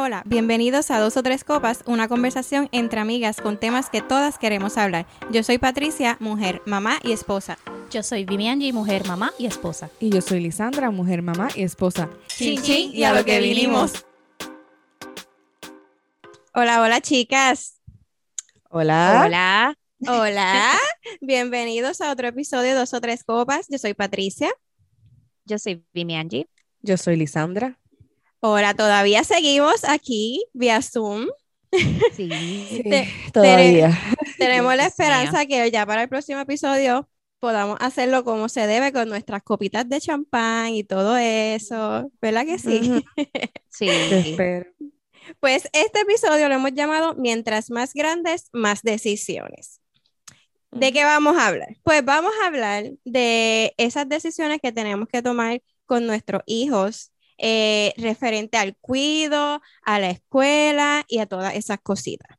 Hola, hola, bienvenidos a Dos o Tres Copas, una conversación entre amigas con temas que todas queremos hablar. Yo soy Patricia, mujer, mamá y esposa. Yo soy Vivianji, mujer, mamá y esposa. Y yo soy Lisandra, mujer, mamá y esposa. Chin, chin, y a lo que vinimos. Hola, hola chicas. Hola. Hola. Hola, bienvenidos a otro episodio de Dos o Tres Copas. Yo soy Patricia. Yo soy Vivianji. Yo soy Lisandra. Hola, todavía seguimos aquí vía Zoom. Sí. Te- Todavía. Tenemos la esperanza que ya para el próximo episodio podamos hacerlo como se debe con nuestras copitas de champán y todo eso. ¿Verdad que sí? Sí. Espero. Pues este episodio lo hemos llamado Mientras más grandes, más decisiones. ¿De qué vamos a hablar? Pues vamos a hablar de esas decisiones que tenemos que tomar con nuestros hijos eh, referente al cuido, a la escuela y a todas esas cositas.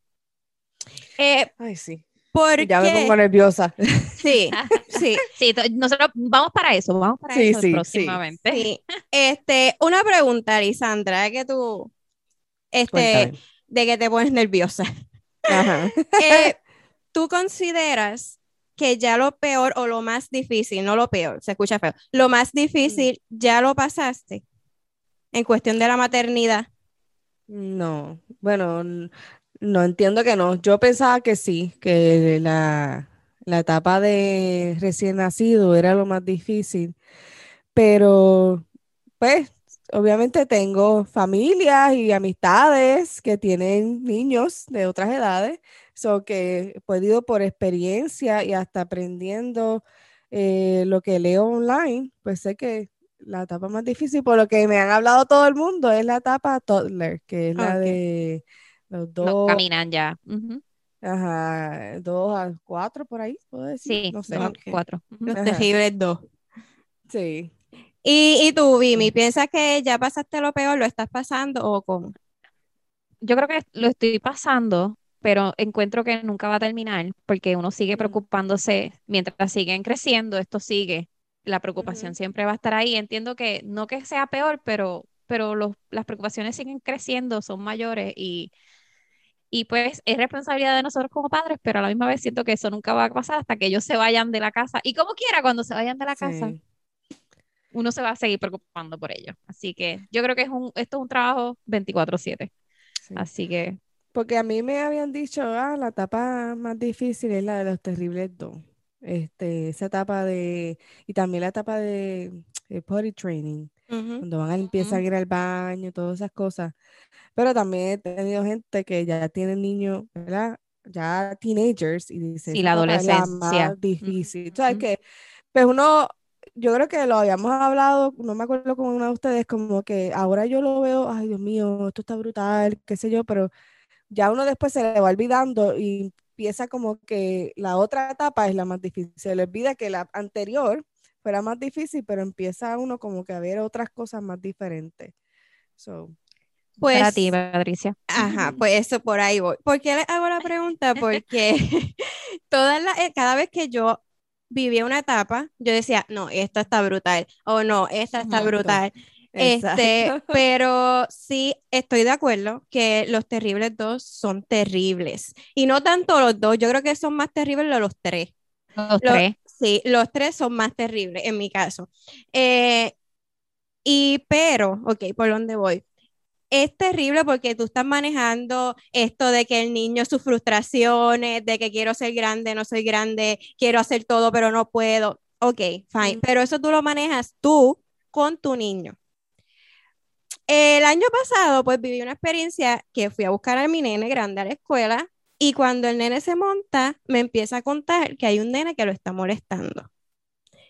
Eh, Ay, sí. ¿Por Ya me pongo nerviosa. Sí, sí, Sí, nosotros vamos para eso, vamos para Sí, eso sí. próximamente. sí. Este, una pregunta, Lisandra, que tú, este, Cuéntame. de que te pones nerviosa. Ajá. Eh, ¿Tú consideras que ya lo peor o lo más difícil, no lo peor, se escucha feo, lo más difícil ya lo pasaste en cuestión de la maternidad? No, bueno, no entiendo que no. Yo pensaba que sí, que la, la etapa de recién nacido era lo más difícil, pero pues obviamente tengo familias y amistades que tienen niños de otras edades, so que he podido por experiencia y hasta aprendiendo eh, lo que leo online, pues sé que la etapa más difícil, por lo que me han hablado todo el mundo, es la etapa toddler, que es la de los No, dos, caminan ya. Ajá, dos a cuatro por ahí, puedo decir, Sí, no sé. dos a Ok. cuatro. Los Ajá. terribles dos. Sí. ¿Y, y tú, Vimi, piensas que ya pasaste lo peor, lo estás pasando o cómo? Yo creo que lo estoy pasando, pero encuentro que nunca va a terminar porque uno sigue Ujú. preocupándose mientras siguen creciendo, esto sigue. La preocupación Ujú. siempre va a estar ahí. Entiendo que no que sea peor, pero, pero los, las preocupaciones siguen creciendo, son mayores y, y pues es responsabilidad de nosotros como padres, pero a la misma vez siento que eso nunca va a pasar hasta que ellos se vayan de la casa. Y como quiera, cuando se vayan de la casa, Sí. uno se va a seguir preocupando por ellos. Así que yo creo que es un, esto es un trabajo 24/7. Sí. Así que Porque a mí me habían dicho, ah, la etapa más difícil es la de los terribles dos. Este, esa etapa de, y también la etapa de eh, potty training, Ujú. cuando van a empiezan a ir al baño, todas esas cosas. Pero también he tenido gente que ya tienen niños, ¿verdad? Ya teenagers y dice, esa la es adolescencia. más difícil. ¿Sabes ujú. qué? Pues uno, yo creo que lo habíamos hablado, no me acuerdo con uno de ustedes, como que ahora yo lo veo, ay Dios mío, esto está brutal, qué sé yo, pero ya uno después se le va olvidando y empieza como que la otra etapa es la más difícil. Se le olvida que la anterior fuera más difícil, pero empieza uno como que a ver otras cosas más diferentes. So, Pues, para ti, Patricia. Ajá, pues eso por ahí voy. ¿Por qué les hago la pregunta? Porque todas las, eh, cada vez que yo vivía una etapa, yo decía, no, esta está brutal, o no, esta está brutal. Exacto. Este, pero sí estoy de acuerdo que los terribles dos son terribles. Y no tanto los dos, yo creo que son más terribles los, los tres. Los Lo- tres. Sí, los tres son más terribles en mi caso. Eh, y pero, ok, ¿por dónde voy? Es terrible porque tú estás manejando esto de que el niño, sus frustraciones, de que quiero ser grande, no soy grande, quiero hacer todo, pero no puedo. Ok, fine, Mm. pero eso tú lo manejas tú con tu niño. El año pasado, pues viví una experiencia que fui a buscar a mi nene grande a la escuela y cuando el nene se monta, me empieza a contar que hay un nene que lo está molestando.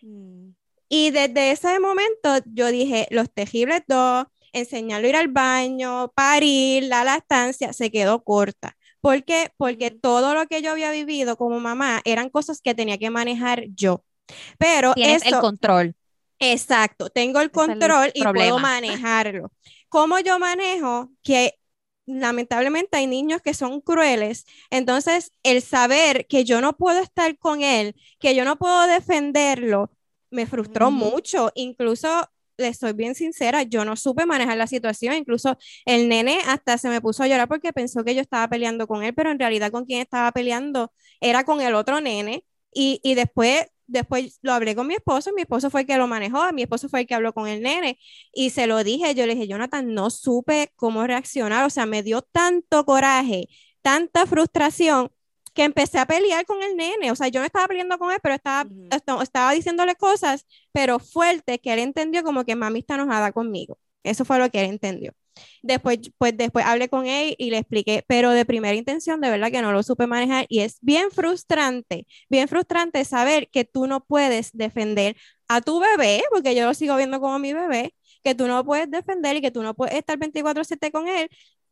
Mm, Y desde ese momento yo dije, los tejibles dos, enseñarlo a ir al baño, parir, la lactancia, se quedó corta. ¿Por qué? Porque todo lo que yo había vivido como mamá eran cosas que tenía que manejar yo. Pero Tienes el eso, control. Exacto, tengo el control y puedo manejarlo. ¿Cómo yo manejo que lamentablemente hay niños que son crueles? Entonces, el saber que yo no puedo estar con él, que yo no puedo defenderlo, me frustró mucho. Incluso le soy bien sincera, yo no supe manejar la situación, incluso el nene hasta se me puso a llorar porque pensó que yo estaba peleando con él, pero en realidad con quien estaba peleando era con el otro nene y, y después después lo hablé con mi esposo, mi esposo fue el que lo manejó, mi esposo fue el que habló con el nene y se lo dije, yo le dije, Jonathan, no supe cómo reaccionar, o sea, me dio tanto coraje, tanta frustración que empecé a pelear con el nene, o sea, yo no estaba peleando con él, pero estaba, estaba diciéndole cosas, pero fuerte, que él entendió como que mami está enojada conmigo. Eso fue lo que él entendió. Después, pues después hablé con él y le expliqué, pero de primera intención, de verdad que no lo supe manejar y es bien frustrante, bien frustrante saber que tú no puedes defender a tu bebé, porque yo lo sigo viendo como mi bebé, que tú no puedes defender y que tú no puedes estar 24/7 con él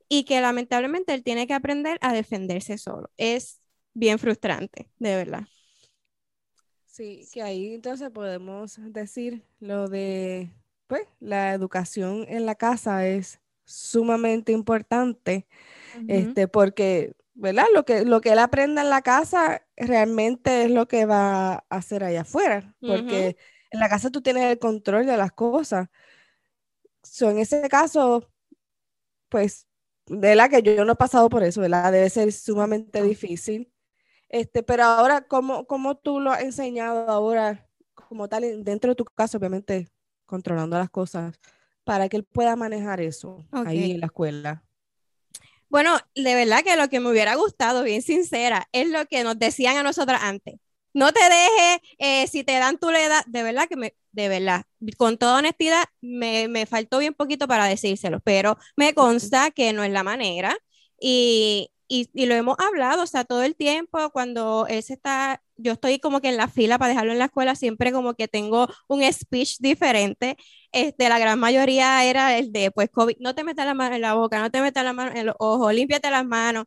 y que lamentablemente él tiene que aprender a defenderse solo. Es bien frustrante, de verdad. Sí, que ahí entonces podemos decir lo de, pues, la educación en la casa es sumamente importante, este, porque, ¿verdad? Lo que, lo que él aprenda en la casa realmente es lo que va a hacer allá afuera, porque en la casa tú tienes el control de las cosas. So, en ese caso, pues, de la que yo, no he pasado por eso, ¿verdad? Debe ser sumamente difícil. Este, pero ahora, ¿cómo, ¿cómo tú lo has enseñado ahora como tal dentro de tu casa, obviamente controlando las cosas? Para que él pueda manejar eso ahí en la escuela? Bueno, de verdad que lo que me hubiera gustado, bien sincera, es lo que nos decían a nosotras antes. No te dejes, eh, si te dan tu edad, de verdad que me, de verdad, con toda honestidad, me, me faltó bien poquito para decírselo, pero me consta que no es la manera. Y, y, y, lo hemos hablado, o sea, todo el tiempo cuando él se está, yo estoy como que en la fila para dejarlo en la escuela, siempre como que tengo un speech diferente. Este, la gran mayoría era el de, pues, COVID, no te metas la mano en la boca, no te metas la mano en los ojos, límpiate las manos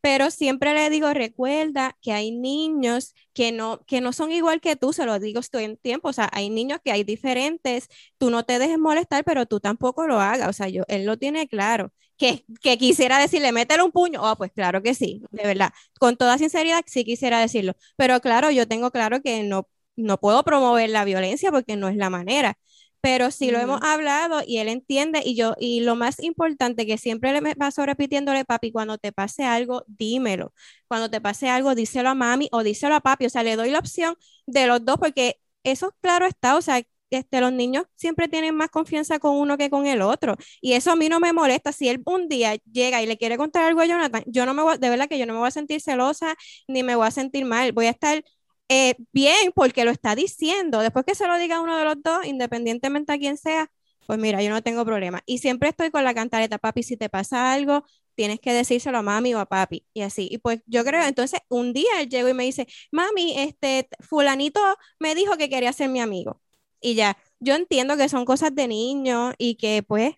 pero siempre le digo, recuerda que hay niños que no, que no son igual que tú, se lo digo estoy en tiempo, o sea, hay niños que hay diferentes, tú no te dejes molestar, pero tú tampoco lo hagas, o sea, yo, él lo tiene claro, que, que quisiera decirle, métele un puño, oh, pues claro que sí, de verdad, con toda sinceridad sí quisiera decirlo, pero claro, yo tengo claro que no, no puedo promover la violencia porque no es la manera, pero sí lo hemos hablado y él entiende y yo, y lo más importante que siempre le paso repitiéndole, papi, cuando te pase algo, dímelo. Cuando te pase algo, díselo a mami o díselo a papi, o sea, le doy la opción de los dos porque eso claro está, o sea, este, los niños siempre tienen más confianza con uno que con el otro. Y eso a mí no me molesta. Si él un día llega y le quiere contar algo a Jonathan, yo no me voy, de verdad que yo no me voy a sentir celosa ni me voy a sentir mal. Voy a estar eh, bien porque lo está diciendo. Después que se lo diga uno de los dos, independientemente a quién sea, pues mira, yo no tengo problema. Y siempre estoy con la cantareta, papi, si te pasa algo, tienes que decírselo a mami o a papi. Y así. Y pues yo creo, entonces un día él llegó y me dice, mami, este fulanito me dijo que quería ser mi amigo. Y ya, yo entiendo que son cosas de niño y que pues,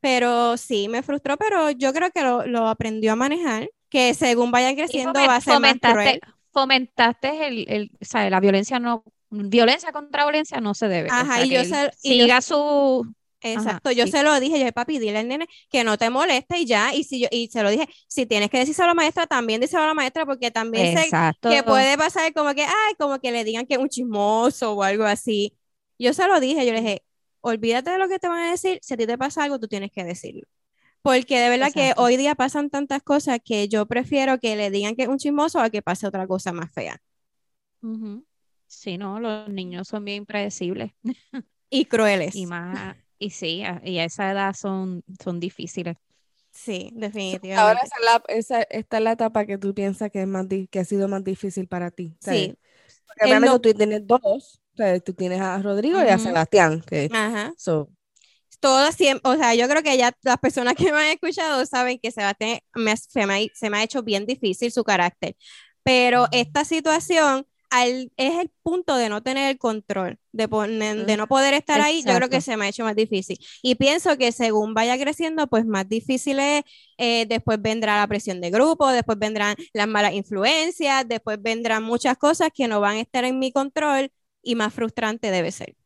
pero sí, me frustró, pero yo creo que lo, lo aprendió a manejar, que según vayan creciendo va a ser más cruel fomentaste el, el, o sea, la violencia no, violencia contra violencia no se debe. Ajá, y yo se, siga su Exacto, yo se lo dije, yo papi, dile al nene que no te moleste y ya, y si yo, y se lo dije, si tienes que decirlo a la maestra, también díselo a la maestra, porque también sé que puede pasar como que, ay, como que le digan que es un chismoso o algo así. Yo se lo dije, yo le dije, olvídate de lo que te van a decir, si a ti te pasa algo, tú tienes que decirlo. Porque de verdad que hoy día pasan tantas cosas que yo prefiero que le digan que es un chismoso a que pase otra cosa más fea. Sí, no, los niños son bien impredecibles. y crueles. Y más, y sí, y a esa edad son, son difíciles. Sí, definitivamente. Ahora esa, esta es la etapa que tú piensas que, es más que ha sido más difícil para ti. Sí. Porque realmente tú tienes dos, tú tienes a Rodrigo y a Sebastián. Que, Ajá todas siempre, o sea, yo creo que ya las personas que me han escuchado saben que Sebastián me, se, me, se me ha hecho bien difícil su carácter, pero esta situación al, es el punto de no tener el control, de, de no poder estar ahí, yo creo que se me ha hecho más difícil. Y pienso que según vaya creciendo, pues más difícil es, eh, después vendrá la presión de grupo, después vendrán las malas influencias, después vendrán muchas cosas que no van a estar en mi control y más frustrante debe ser,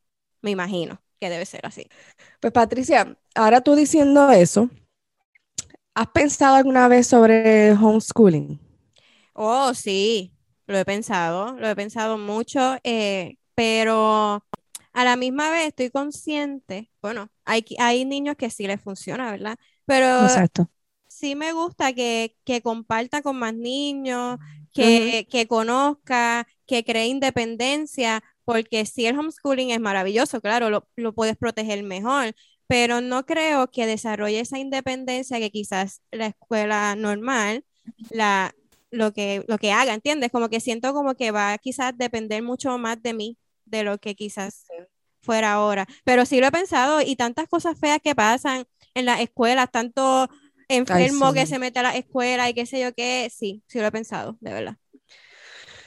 me imagino que debe ser así. Pues Patricia, ahora tú diciendo eso, ¿has pensado alguna vez sobre homeschooling? Oh, sí, lo he pensado, lo he pensado mucho, eh, pero a la misma vez estoy consciente, bueno, hay, hay niños que sí les funciona, ¿verdad? Pero Exacto. sí me gusta que, que comparta con más niños, que, que conozca, que cree independencia, porque si el homeschooling es maravilloso, claro, lo, lo puedes proteger mejor, pero no creo que desarrolle esa independencia que quizás la escuela normal la, lo, que, lo que haga, ¿entiendes? Como que siento como que va a quizás depender mucho más de mí de lo que quizás fuera ahora. Pero sí lo he pensado y tantas cosas feas que pasan en las escuelas, tanto enfermo que sí. se mete a la escuela y qué sé yo qué, sí, sí lo he pensado, de verdad.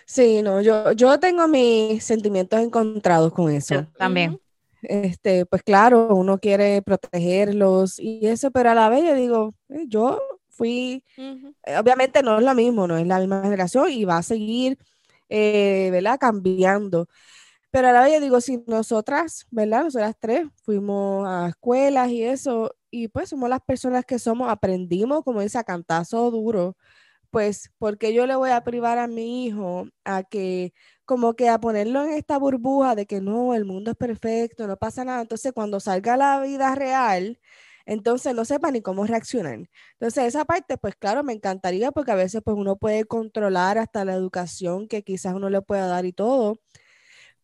Sí, no, yo, yo tengo mis sentimientos encontrados con eso. Yo también. Este, pues claro, uno quiere protegerlos y eso, pero a la vez yo digo, eh, yo fui, eh, obviamente no es la misma, no es la misma generación y va a seguir, eh, ¿verdad? Cambiando. Pero a la vez yo digo, si nosotras, ¿verdad? Nosotras tres fuimos a escuelas y eso, y pues somos las personas que somos, aprendimos, como dice, a cantazo duro, pues, porque yo le voy a privar a mi hijo a que, como que a ponerlo en esta burbuja de que no, el mundo es perfecto, no pasa nada. Entonces, cuando salga la vida real, entonces no sepa ni cómo reaccionar. Entonces, esa parte, pues claro, me encantaría porque a veces pues uno puede controlar hasta la educación que quizás uno le pueda dar y todo.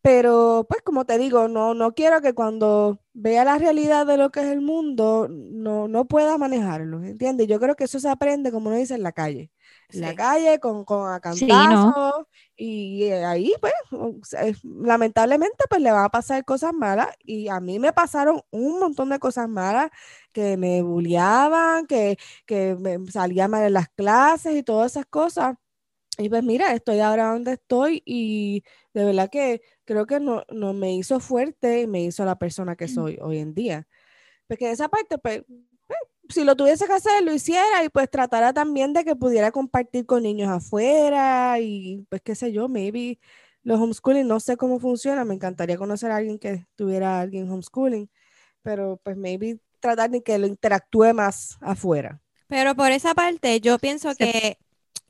Pero, pues, como te digo, no, no quiero que cuando vea la realidad de lo que es el mundo, no, no pueda manejarlo, ¿entiendes? Yo creo que eso se aprende, como uno dice, en la calle. En la Sí. calle, con, con a Sí, ¿no? y ahí, pues, lamentablemente, pues, le van a pasar cosas malas, y a mí me pasaron un montón de cosas malas, que me bulleaban, que, que me salía mal en las clases y todas esas cosas. Y pues mira, estoy ahora donde estoy y de verdad que creo que no, no me hizo fuerte y me hizo la persona que soy hoy en día. Porque esa parte, pues, si lo tuviese que hacer, lo hiciera y pues tratara también de que pudiera compartir con niños afuera y pues qué sé yo, maybe los homeschooling, no sé cómo funciona, me encantaría conocer a alguien que tuviera a alguien homeschooling, pero pues maybe tratar de que lo interactúe más afuera. Pero por esa parte, yo pienso que,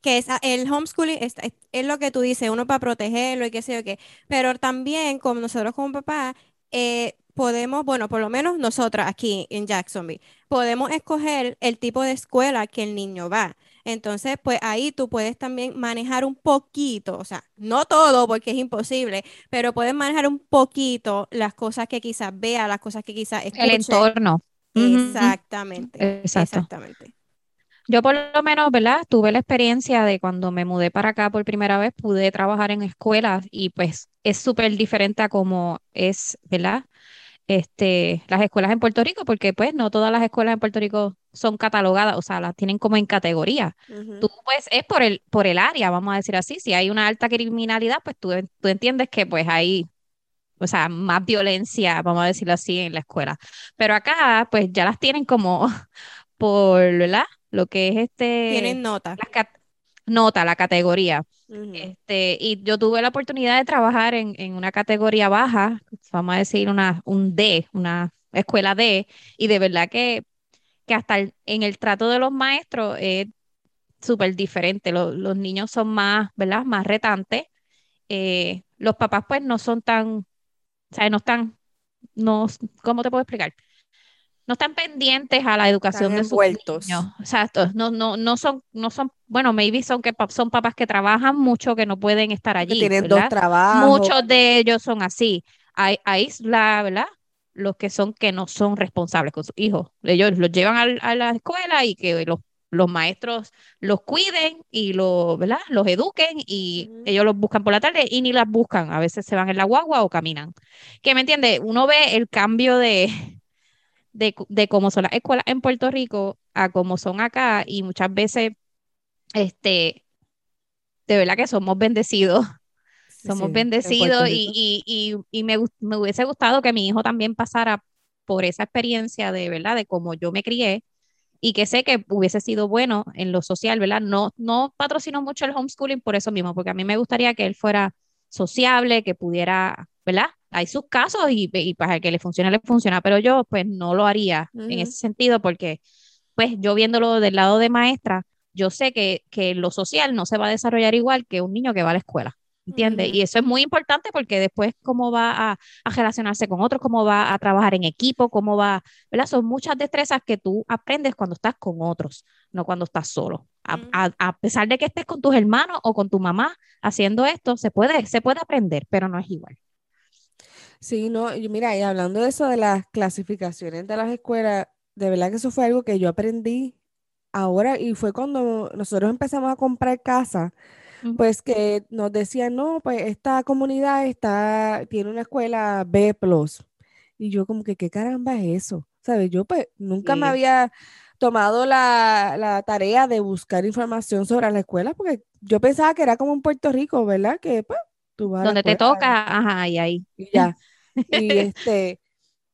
que esa- el homeschooling es, es- es lo que tú dices, uno para protegerlo y qué sé yo qué. Pero también, como nosotros como papá, eh, podemos, bueno, por lo menos nosotras aquí en Jacksonville, podemos escoger el tipo de escuela que el niño va. Entonces, pues ahí tú puedes también manejar un poquito, o sea, no todo porque es imposible, pero puedes manejar un poquito las cosas que quizás vea, las cosas que quizás El escuche. entorno. Ujú. Exactamente, Exacto. exactamente. Yo por lo menos, ¿verdad? Tuve la experiencia de cuando me mudé para acá por primera vez, pude trabajar en escuelas y pues es súper diferente a como es, ¿verdad? Este, las escuelas en Puerto Rico, porque pues no todas las escuelas en Puerto Rico son catalogadas, o sea, las tienen como en categoría. Tú pues es por el, por el área, vamos a decir así. Si hay una alta criminalidad, pues tú, tú entiendes que pues hay, o sea, más violencia, vamos a decirlo así, en la escuela. Pero acá, pues ya las tienen como por, ¿verdad? Lo que es este, Tienen nota. las nota, la categoría. Este, y yo tuve la oportunidad de trabajar en, en una categoría baja, vamos a decir una, un D, una escuela D, y de verdad que, que hasta el- en el trato de los maestros es súper diferente. Lo- los niños son más, ¿verdad? Más retantes. Eh, los papás pues no son tan, o sea, no están, no, ¿cómo te puedo explicar? No están pendientes a la educación de sus niños. Exacto. No, no, no son, no son, bueno, maybe son que son papás que trabajan mucho, que no pueden estar Que allí, tienen dos ¿verdad? trabajos. Muchos de ellos son así. Hay, hay la, ¿verdad? Los que son que no son responsables con sus hijos. Ellos los llevan al- a, la escuela y que los, los maestros los cuiden y los, ¿verdad? Los eduquen y ellos los buscan por la tarde y ni las buscan. A veces se van en la guagua o caminan. ¿Qué me entiende? Uno ve el cambio de, de, de cómo son las escuelas en Puerto Rico a cómo son acá y muchas veces, este, de verdad que somos bendecidos somos sí, en bendecidos y, y, y, y me, me hubiese gustado que mi hijo también pasara por esa experiencia de verdad, de cómo yo me crié y que sé que hubiese sido bueno en lo social, ¿verdad? No, no patrocino mucho el homeschooling por eso mismo, porque a mí me gustaría que él fuera sociable, que pudiera, ¿verdad? Hay sus casos y, y para el que le funcione, le funciona, pero yo pues no lo haría en Ujú. ese sentido porque pues yo viéndolo del lado de maestra, yo sé que, que lo social no se va a desarrollar igual que un niño que va a la escuela. ¿entiendes? Ujú. Y eso es muy importante porque después cómo va a, a relacionarse con otros, cómo va a trabajar en equipo, cómo va, ¿verdad? Son muchas destrezas que tú aprendes cuando estás con otros, no cuando estás solo. A, Ujú. a- a pesar de que estés con tus hermanos o con tu mamá haciendo esto, se puede, se puede aprender, pero no es igual. Sí, no, y mira, y hablando de eso de las clasificaciones de las escuelas, de verdad que eso fue algo que yo aprendí ahora y fue cuando nosotros empezamos a comprar casa, pues que nos decían, no, pues esta comunidad está, tiene una escuela B+. Y yo como que, ¿qué caramba es eso? ¿Sabes? Yo pues nunca me había tomado la, la tarea de buscar información sobre la escuela porque yo pensaba que era como en Puerto Rico, ¿verdad? Que pues tú vas a la Donde te escuela y- toca, ajá, y ahí. y ya. Y este,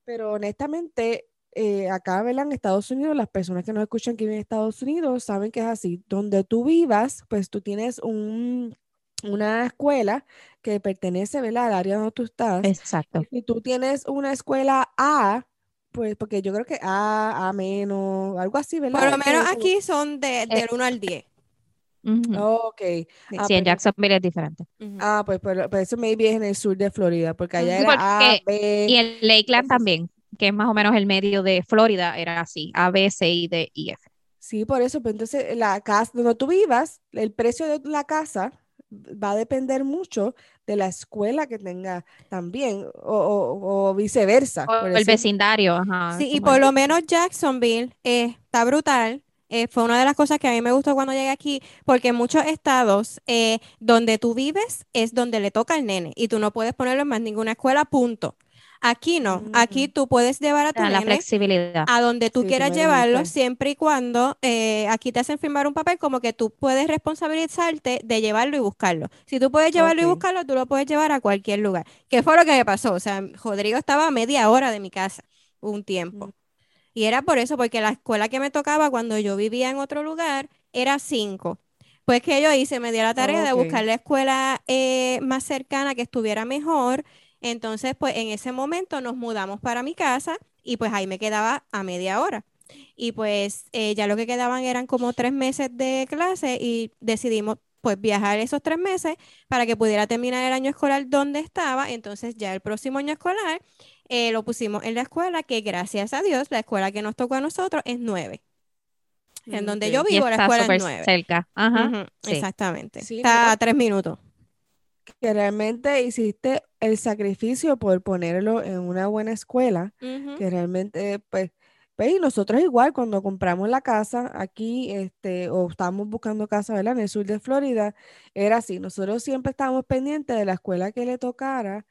pero honestamente, eh, acá, ¿verdad? En Estados Unidos, las personas que nos escuchan que viven en Estados Unidos saben que es así. Donde tú vivas, pues tú tienes un, una escuela que pertenece, ¿verdad? Al área donde tú estás. Exacto. Y tú tienes una escuela A, pues porque yo creo que A, A menos, algo así, ¿verdad? Por lo menos como- aquí son de, del 1 al 10. Oh, ok. Sí. Ah, Sí, en pues, Jacksonville es diferente. Ah, pues, pero, pero eso maybe es en el sur de Florida, porque allá era A, Porque- B. Y en Lakeland también, que es más o menos el medio de Florida, era así, A, B, C, I, D, I, F. Sí, por eso, pues entonces la casa donde tú vivas, el precio de la casa va a depender mucho de la escuela que tenga también, o, o- o viceversa. O por el vecindario, ajá. Sí, y por lo menos Jacksonville eh, está brutal. Eh, fue una de las cosas que a mí me gustó cuando llegué aquí, porque en muchos estados eh, donde tú vives es donde le toca al nene y tú no puedes ponerlo en más ninguna escuela, punto. Aquí no, aquí Mm. tú puedes llevar a tu la nene flexibilidad. a donde tú Sí, quieras llevarlo, siempre y cuando eh, aquí te hacen firmar un papel como que tú puedes responsabilizarte de llevarlo y buscarlo. Si tú puedes llevarlo y buscarlo, tú lo puedes llevar a cualquier lugar. ¿Qué fue lo que me pasó? O sea, Rodrigo estaba a media hora de mi casa un tiempo. Y era por eso, porque la escuela que me tocaba cuando yo vivía en otro lugar era cinco. Pues que yo hice, me di la tarea de buscar la escuela eh, más cercana que estuviera mejor. Entonces, pues en ese momento nos mudamos para mi casa y pues ahí me quedaba a media hora. Y pues eh, ya lo que quedaban eran como tres meses de clase y decidimos pues viajar esos tres meses para que pudiera terminar el año escolar donde estaba. Entonces ya el próximo año escolar eh, lo pusimos en la escuela que gracias a Dios la escuela que nos tocó a nosotros es nueve. En donde yo vivo la escuela es súper nueve. cerca. Ajá. Sí. Exactamente. Sí, Está a tres minutos. Que realmente hiciste el sacrificio por ponerlo en una buena escuela, que realmente, pues, pues, y nosotros igual, cuando compramos la casa aquí, este, o estábamos buscando casa, ¿verdad? En el sur de Florida, era así, nosotros siempre estábamos pendientes de la escuela que le tocara,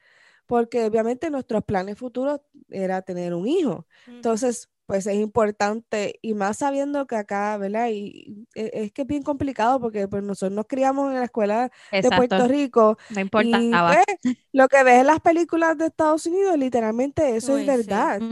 porque obviamente nuestros planes futuros era tener un hijo. Entonces, pues es importante, y más sabiendo que acá, ¿verdad? Y, e- es que es bien complicado porque pues nosotros nos criamos en la escuela de. Puerto Rico No y importaba. pues lo que ves en las películas de Estados Unidos, literalmente eso Uy, es sí. verdad.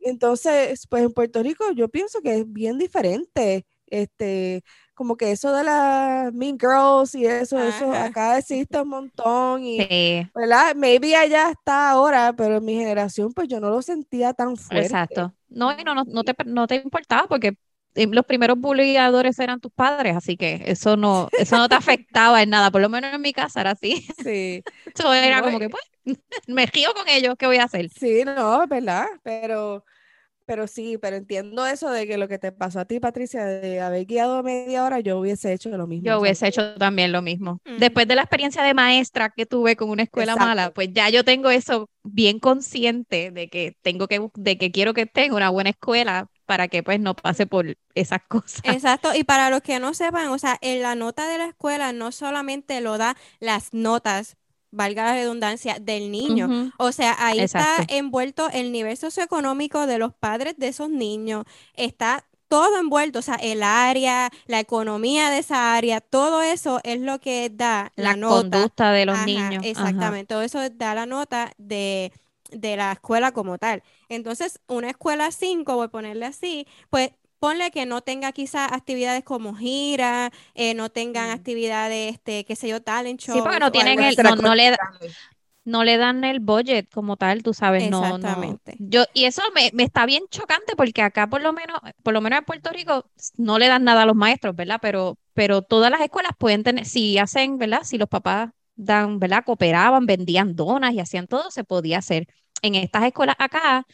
Entonces, pues en Puerto Rico yo pienso que es bien diferente, este, como que eso de las Mean Girls y eso, eso acá existe un montón y, Sí, ¿verdad? Maybe allá está ahora, pero en mi generación pues yo no lo sentía tan fuerte. exacto. No, y no, no, no te, no te importaba porque eh, los primeros bullyadores eran tus padres, así que eso no, eso no te afectaba en nada. Por lo menos en mi casa era así. Sí, Eso era No, como que, pues, me río con ellos, ¿qué voy a hacer? sí, no, es verdad, pero, pero sí, pero entiendo eso de que lo que te pasó a ti, Patricia, de haber guiado media hora, yo hubiese hecho lo mismo. Yo hubiese hecho también lo mismo. Ujú. Después de la experiencia de maestra que tuve con una escuela mala, pues ya yo tengo eso bien consciente de que tengo que, de que quiero que esté en una buena escuela para que pues no pase por esas cosas. Exacto, y para los que no sepan, o sea, en la nota de la escuela no solamente lo da las notas, valga la redundancia, del niño. O sea, ahí Exacto. está envuelto el nivel socioeconómico de los padres de esos niños, está todo envuelto, o sea, el área, la economía de esa área, todo eso es lo que da la, La nota. conducta de los Ajá, niños. Ajá. exactamente, todo eso da la nota de, de la escuela como tal. Entonces, una escuela 5, voy a ponerle así, pues ponle que no tenga quizás actividades como gira, eh, no tengan Mm. actividades, este, qué sé yo, talent Sí, porque no tienen el, no, no le, no le dan el budget como tal, tú sabes, no, no. Exactamente. Yo, y eso me, me está bien chocante porque acá por lo menos, por lo menos en Puerto Rico, no le dan nada a los maestros, ¿verdad? Pero, pero todas las escuelas pueden tener, si hacen, ¿verdad? Si los papás dan, ¿verdad? Cooperaban, vendían donas y hacían todo, se podía hacer. En estas escuelas acá,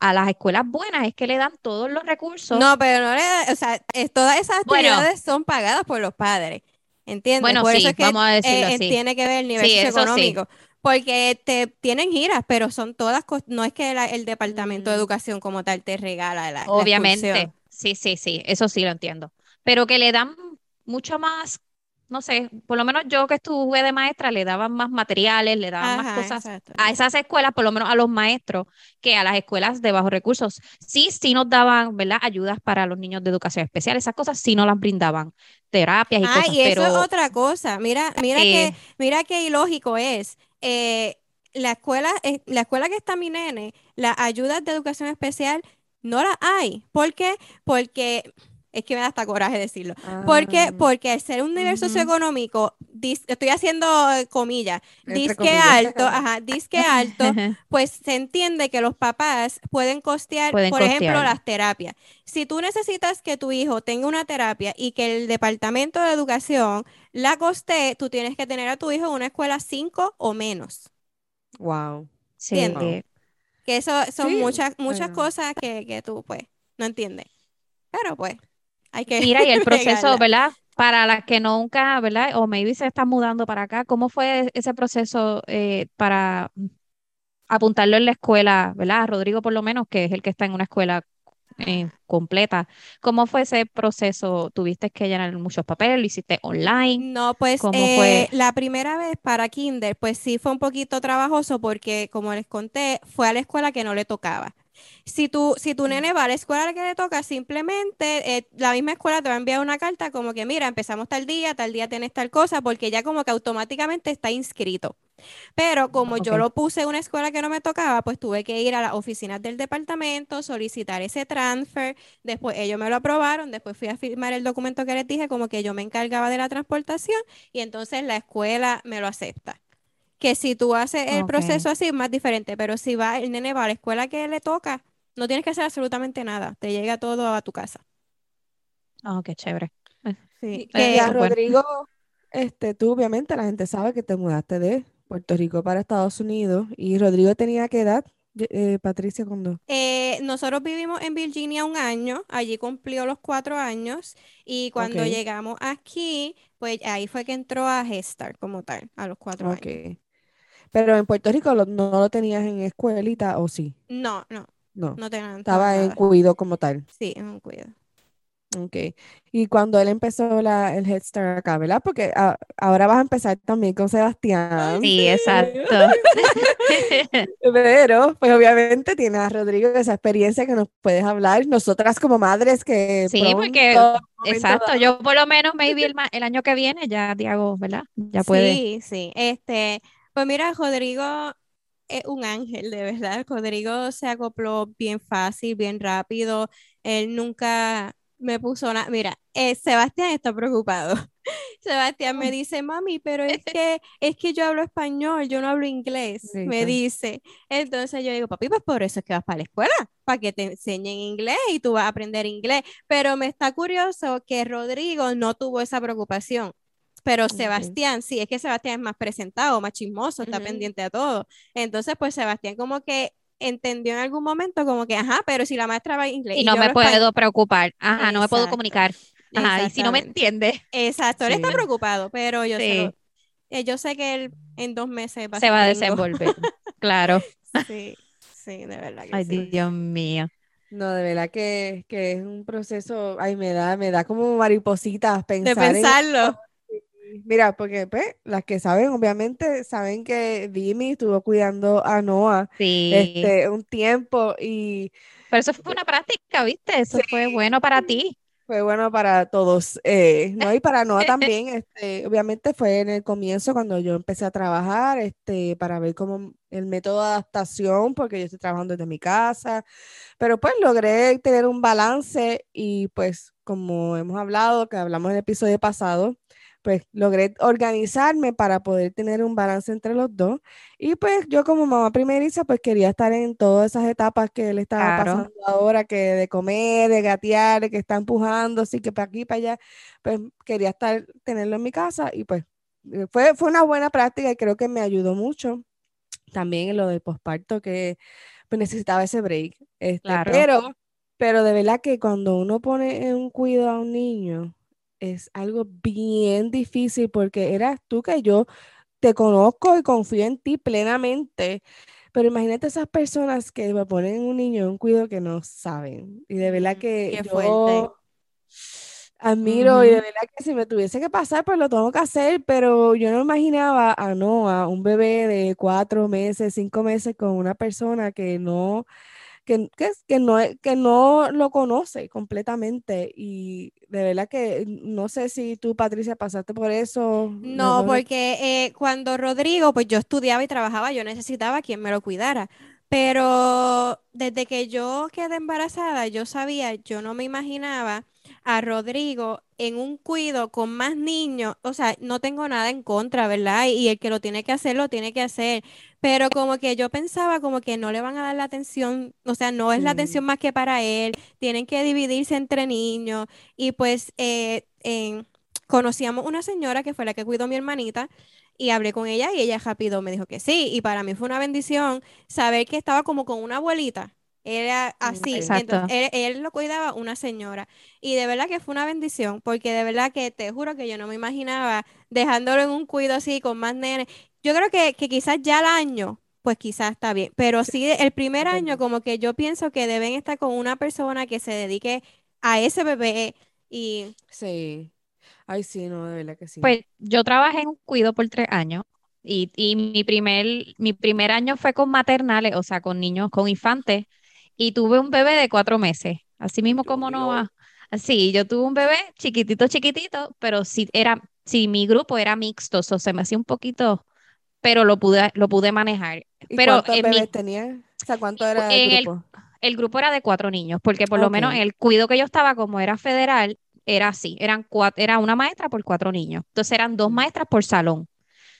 a las escuelas buenas es que le dan todos los recursos. No, pero no le, o sea, es- todas esas actividades son pagadas por los padres, ¿entiendes? Bueno, por sí, eso es que vamos a decirlo eh, así. tiene que ver el nivel Sí, eso sí. socioeconómico. Porque te tienen giras, pero son todas, no es que la- el departamento de Mm. educación como tal te regala la, Obviamente, sí, sí, sí, eso sí lo entiendo. Pero que le dan mucho más, no sé, por lo menos yo que estuve de maestra, le daban más materiales, le daban más cosas exacto. a esas escuelas, por lo menos a los maestros, que a las escuelas de bajos recursos. Sí, sí nos daban, ¿verdad? Ayudas para los niños de educación especial, esas cosas sí nos las brindaban, terapias y Ah, cosas, y eso pero es otra cosa. Mira, mira eh, que, mira qué ilógico es. Eh, la escuela, eh, la escuela que está mi nene, las ayudas de educación especial no las hay. ¿Por qué? Porque es que me da hasta coraje decirlo. Ah, Porque al ser un nivel Ujú. socioeconómico, dis- estoy haciendo eh, comillas, Entre disque comillas. alto, ajá, disque alto, pues se entiende que los papás pueden costear, Pueden por ejemplo, las terapias. Si tú necesitas que tu hijo tenga una terapia y que el departamento de educación la costee, tú tienes que tener a tu hijo en una escuela 5 o menos. Wow. sí, ¿Entiendes? Que eso son Sí, muchas, muchas bueno. cosas que, que tú, pues, no entiendes. Pero pues, hay que Mira, y el proceso. ¿verdad? Para las que nunca, ¿verdad? O maybe se están mudando para acá, ¿cómo fue ese proceso eh, para apuntarlo en la escuela, ¿verdad? Rodrigo, por lo menos, que es el que está en una escuela eh, completa. ¿Cómo fue ese proceso? ¿Tuviste que llenar muchos papeles? ¿Lo hiciste online? No, pues ¿Cómo eh, fue? la primera vez para kinder, pues sí fue un poquito trabajoso porque, como les conté, fue a la escuela que no le tocaba. Si tu, si tu nene va a la escuela que le toca, simplemente eh, la misma escuela te va a enviar una carta como que, mira, empezamos tal día, tal día tienes tal cosa, porque ya como que automáticamente está inscrito. Pero como yo lo puse en una escuela que no me tocaba, pues tuve que ir a las oficinas del departamento, solicitar ese transfer, después ellos me lo aprobaron, después fui a firmar el documento que les dije, como que yo me encargaba de la transportación y entonces la escuela me lo acepta. Que si tú haces el proceso así es más diferente, pero si va el nene va a la escuela que le toca, no tienes que hacer absolutamente nada, te llega todo a tu casa. Oh, qué chévere. Sí, Y Eh, a que- bueno. Rodrigo, este, tú obviamente la gente sabe que te mudaste de Puerto Rico para Estados Unidos. ¿Y Rodrigo tenía qué edad? Eh, Patricia, cuando Eh, nosotros vivimos en Virginia un año, allí cumplió los cuatro años y cuando llegamos aquí, pues ahí fue que entró a Gestar como tal, a los cuatro años. Pero en Puerto Rico lo- no lo tenías en escuelita, ¿o sí? No, no, No. no te dan Estaba en cuido como tal. Sí, en un cuidado. Ok. Y cuando él empezó la, el Head Start acá, ¿verdad? Porque a- ahora vas a empezar también con Sebastián. Sí, exacto. Pero, pues obviamente tiene a Rodrigo esa experiencia que nos puedes hablar. Nosotras como madres que Sí, pronto, porque- Exacto, dado- yo por lo menos maybe el, el año que viene ya Diego, ¿verdad? Ya puede. Sí, sí. Este, pues mira, Rodrigo es un ángel, de verdad. Rodrigo se acopló bien fácil, bien rápido. Él nunca me puso nada. Mira, eh, Sebastián está preocupado. Sebastián me dice, mami, pero es que es que yo hablo español, yo no hablo inglés, me dice. Entonces yo digo, papi, pues por eso es que vas para la escuela, para que te enseñen inglés y tú vas a aprender inglés. Pero me está curioso que Rodrigo no tuvo esa preocupación. Pero. Sebastián, sí, es que Sebastián es más presentado, más chismoso, está pendiente a todo. Entonces, pues Sebastián como que entendió en algún momento como que, ajá, pero si la maestra va a inglés Y y no me español. puedo preocupar. Ajá, no me puedo comunicar. Ajá, y si no me entiende, Exacto, él está preocupado, pero yo, lo- eh, yo sé que él en dos meses va a se va a desenvolver. Claro. Sí, sí, de verdad que Ay, sí. Dios mío. No, de verdad que, que es un proceso, ay, me da, me da como maripositas De pensar en pensarlo. Mira, porque pues, las que saben, obviamente, saben que Dimi estuvo cuidando a Noah Sí. este, un tiempo y Pero eso fue una práctica, ¿viste? Eso fue bueno para ti. fue bueno para todos, eh, ¿no? Y para Noah también, este, obviamente fue en el comienzo cuando yo empecé a trabajar, este, para ver cómo el método de adaptación, porque yo estoy trabajando desde mi casa, pero pues logré tener un balance y pues como hemos hablado, que hablamos en el episodio pasado, pues logré organizarme para poder tener un balance entre los dos. Y pues yo como mamá primeriza, pues quería estar en todas esas etapas que él estaba Claro. pasando ahora, que de comer, de gatear, de que está empujando, así que para aquí, para allá, pues quería estar, tenerlo en mi casa y pues eh, fue, fue una buena práctica y creo que me ayudó mucho. También en lo del posparto, que pues, necesitaba ese break. Este, Claro. Pero, pero de verdad que cuando uno pone en un cuidado a un niño, es algo bien difícil porque eras tú que yo te conozco y confío en ti plenamente. Pero imagínate esas personas que me ponen un niño en un cuidado que no saben. Y de verdad Mm, que qué yo fuerte. admiro y de verdad que si me tuviese que pasar, pues lo tengo que hacer. Pero yo no imaginaba a Noah, un bebé de cuatro meses, cinco meses, con una persona que no, que, que, no, que no lo conoce completamente. Y de verdad que no sé si tú, Patricia, pasaste por eso. No, re- porque eh, cuando Rodrigo, pues yo estudiaba y trabajaba, yo necesitaba quien me lo cuidara. Pero desde que yo quedé embarazada, yo sabía, yo no me imaginaba a Rodrigo en un cuido con más niños. O sea, no tengo nada en contra, ¿verdad? Y, el que lo tiene que hacer, lo tiene que hacer. Pero como que yo pensaba como que no le van a dar la atención, o sea, no es la atención más que para él, tienen que dividirse entre niños. Y pues eh, en conocíamos una señora que fue la que cuidó a mi hermanita y hablé con ella y ella rápido me dijo que sí. Y para mí fue una bendición saber que estaba como con una abuelita. Era así. Exacto. Entonces, él, él lo cuidaba una señora. Y de verdad que fue una bendición, porque de verdad que te juro que yo no me imaginaba dejándolo en un cuido así con más nenes. Yo creo que, que quizás ya al año, pues quizás está bien. Pero sí, el primer año, como que yo pienso que deben estar con una persona que se dedique a ese bebé. Y Sí. Ay, sí, no, de verdad que sí. Pues yo trabajé en un cuido por tres años y, y mi primer, mi primer año fue con maternales, o sea, con niños, con infantes, y tuve un bebé de cuatro meses, así mismo como mío. Noah. Así, yo tuve un bebé chiquitito, chiquitito, pero sí era, sí, mi grupo era mixto, o se me hacía un poquito, pero lo pude, lo pude manejar. ¿Y Pero cuántos en mi, bebés tenías? O sea, ¿cuánto era el en el grupo? el grupo era de cuatro niños, porque por lo menos el cuido que yo estaba, como era federal, era así, eran cuatro, era una maestra por cuatro niños. Entonces eran dos Mm. maestras por salón.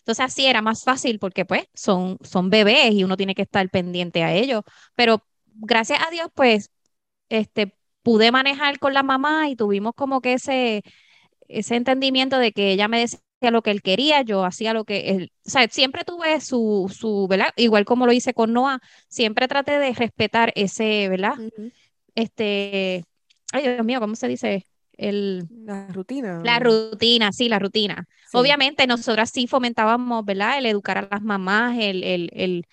Entonces así era más fácil porque pues son, son bebés y uno tiene que estar pendiente a ellos. Pero gracias a Dios, pues, este, pude manejar con la mamá y tuvimos como que ese, ese entendimiento de que ella me decía lo que él quería, yo hacía lo que él, o sea, siempre tuve su, su, ¿verdad? Igual como lo hice con Noah, siempre traté de respetar ese, ¿verdad? Este, ay Dios mío, ¿cómo se dice? El, La rutina. la rutina, sí, la rutina. Sí. Obviamente nosotras sí fomentábamos, ¿verdad? El educar a las mamás, el, el, el,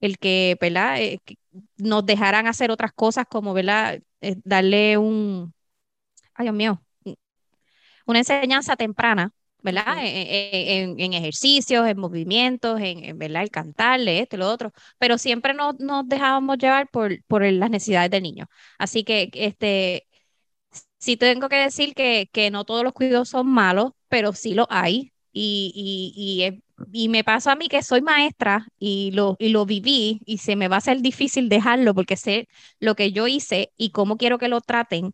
el que, ¿verdad? Eh, que nos dejaran hacer otras cosas como, ¿verdad? Eh, darle un, ay Dios mío, una enseñanza temprana, ¿verdad? Ok. En, en- en- en ejercicios, en movimientos, en, en, ¿verdad? El cantarle, esto y lo otro, pero siempre nos, nos dejábamos llevar por, por las necesidades del niño. Así que, este, sí tengo que decir que, que no todos los cuidados son malos, pero sí los hay. Y, y, y, es- y me pasa a mí que soy maestra y lo, y lo viví y se me va a hacer difícil dejarlo porque sé lo que yo hice y cómo quiero que lo traten.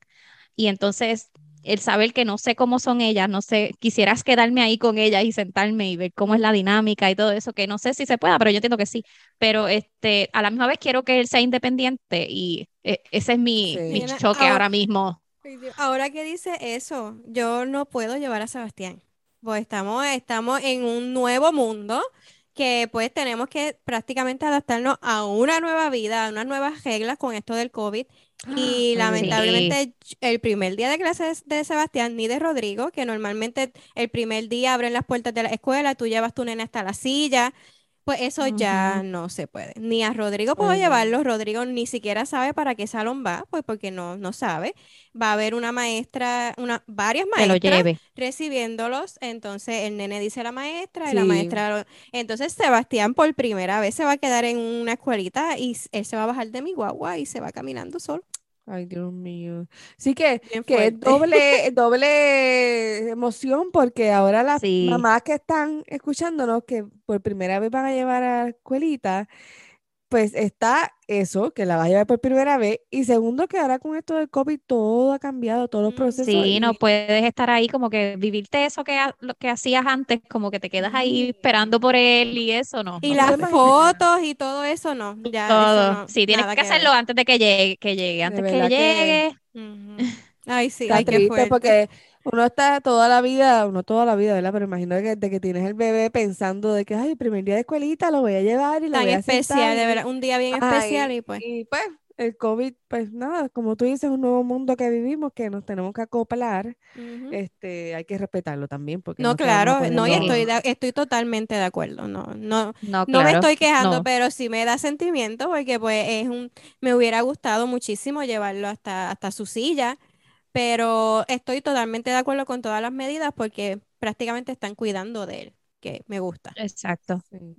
Y entonces el saber que no sé cómo son ellas, no sé, quisieras quedarme ahí con ellas y sentarme y ver cómo es la dinámica y todo eso, que no sé si se pueda, pero yo entiendo que sí. Pero este, a la misma vez quiero que él sea independiente y eh, ese es mi, Sí. mi choque ahora- ahora mismo. Ahora que dice eso, yo no puedo llevar a Sebastián, pues estamos, estamos en un nuevo mundo que pues tenemos que prácticamente adaptarnos a una nueva vida, a unas nuevas reglas con esto del COVID. Y Ay, verdad. lamentablemente el primer día de clases de Sebastián ni de Rodrigo, que normalmente el primer día abren las puertas de la escuela, tú llevas tu nena hasta la silla, pues eso ya no se puede. Ni a Rodrigo puedo no. llevarlo, Rodrigo ni siquiera sabe para qué salón va, pues porque no, no sabe. Va a haber una maestra, una, varias Que lo maestras lleve. recibiéndolos, entonces el nene dice a la maestra y la maestra, lo- entonces Sebastián por primera vez se va a quedar en una escuelita y él se va a bajar de mi guagua y se va caminando solo. Ay, Dios mío. Sí que, que es doble, doble emoción porque ahora las Sí. mamás que están escuchándonos que por primera vez van a llevar a la escuelita, pues está eso, que la va a llevar por primera vez. Y segundo, que ahora con esto del COVID todo ha cambiado, todos los Mm, procesos. Sí, no puedes estar ahí como que vivirte eso que, lo que hacías antes, como que te quedas ahí esperando por él y eso, no. Y no las fotos y todo eso no, ya eso Todo. no, Sí, tienes que hacerlo antes de que llegue, que llegue, De antes que llegue. Ay, sí, Está triste fuerte. porque uno está toda la vida, uno toda la vida, ¿verdad? Pero imagino que de que tienes el bebé pensando de que, ay, el primer día de escuelita lo voy a llevar y lo Tan voy a especial, sentar de y- verdad, un día bien especial y pues. Y pues el COVID, pues nada, como tú dices, un nuevo mundo que vivimos que nos tenemos que acoplar. Este, hay que respetarlo también porque No, es claro, no, y estoy, de- estoy totalmente de acuerdo. No, no, No, no me estoy quejando, no. pero sí me da sentimiento porque pues es un, me hubiera gustado muchísimo llevarlo hasta, hasta su silla, pero estoy totalmente de acuerdo con todas las medidas porque prácticamente están cuidando de él, que me gusta. Exacto. Sí.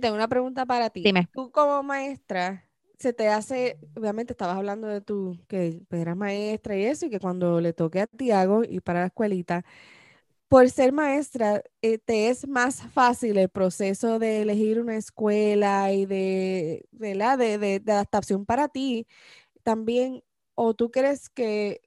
Tengo una pregunta para ti. Dime. Tú como maestra, se te hace, obviamente estabas hablando de tu, que pues, eras maestra y eso, y que cuando le toque a Tiago y para la escuelita, por ser maestra, eh, ¿te es más fácil el proceso de elegir una escuela y de. De, de- de adaptación para ti también? ¿O tú crees que,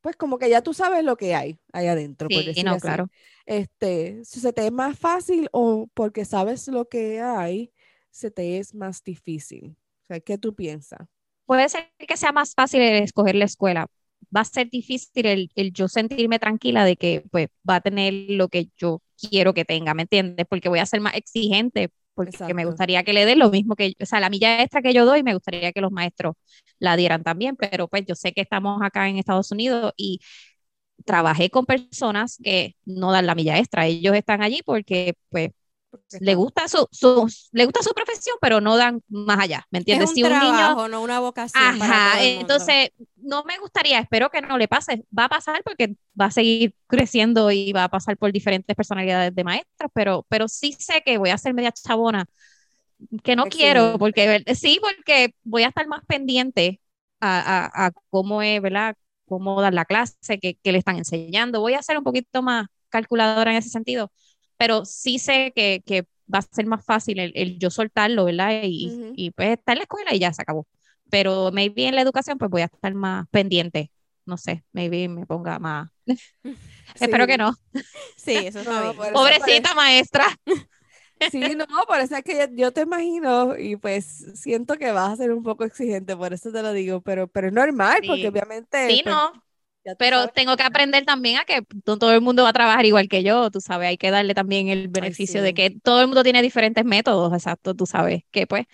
pues como que ya tú sabes lo que hay ahí adentro, por Sí, decirlo no, así? claro. Este, si ¿se te es más fácil o porque sabes lo que hay, se te es más difícil? O sea, ¿qué tú piensas? Puede ser que sea más fácil el escoger la escuela. Va a ser difícil el, el yo sentirme tranquila de que pues va a tener lo que yo quiero que tenga, ¿me entiendes? Porque voy a ser más exigente, porque me Exacto. gustaría que le dé lo mismo que, o sea, la milla extra que yo doy, me gustaría que los maestros la dieran también, pero pues yo sé que estamos acá en Estados Unidos y trabajé con personas que no dan la milla extra. Ellos están allí porque pues le gusta su, su, le gusta su profesión, pero no dan más allá, ¿me Es entiendes? un Si un niño trabajo, no una vocación para Ajá, todo el mundo. entonces no me gustaría, espero que no le pase, va a pasar porque va a seguir creciendo y va a pasar por diferentes personalidades de maestras, pero, pero sí sé que voy a ser media chabona, que no quiero, Excelente. porque sí, porque voy a estar más pendiente a, a- a cómo es, ¿verdad? Cómo dar la clase, que, que le están enseñando, voy a ser un poquito más calculadora en ese sentido, pero sí sé que, que va a ser más fácil el, el yo soltarlo, ¿verdad? Y, Ujú. y pues estar en la escuela y ya se acabó pero maybe en la educación pues voy a estar más pendiente. No sé, maybe me ponga más. Espero que Sí. no. Sí, eso está No, bien. Pobrecita maestra. Sí, no, por eso es que yo, te imagino y pues siento que vas a ser un poco exigente, por eso te lo digo, pero, pero es normal, porque Sí. obviamente. Sí, pues, no, pero tengo que aprender también a que no todo el mundo va a trabajar igual que yo, tú sabes, hay que darle también el beneficio de sí. que todo el mundo tiene diferentes métodos, exacto, tú sabes, que pues,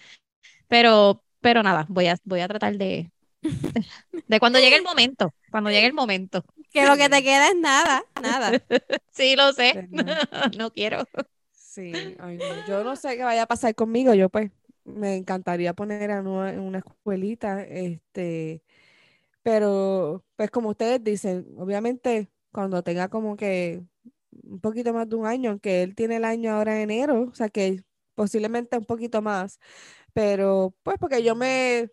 pero, pero nada, voy a, voy a tratar de, de cuando llegue el momento, cuando llegue el momento. Que lo que te queda es nada, nada. Sí, lo sé, ¿Verdad? no quiero. Sí, ay, no, Yo no sé qué vaya a pasar conmigo. Yo pues me encantaría poner a en una escuelita, este, pero pues como ustedes dicen, obviamente cuando tenga como que un poquito más de un año, aunque él tiene el año ahora en enero, o sea que posiblemente un poquito más, pero pues porque yo me,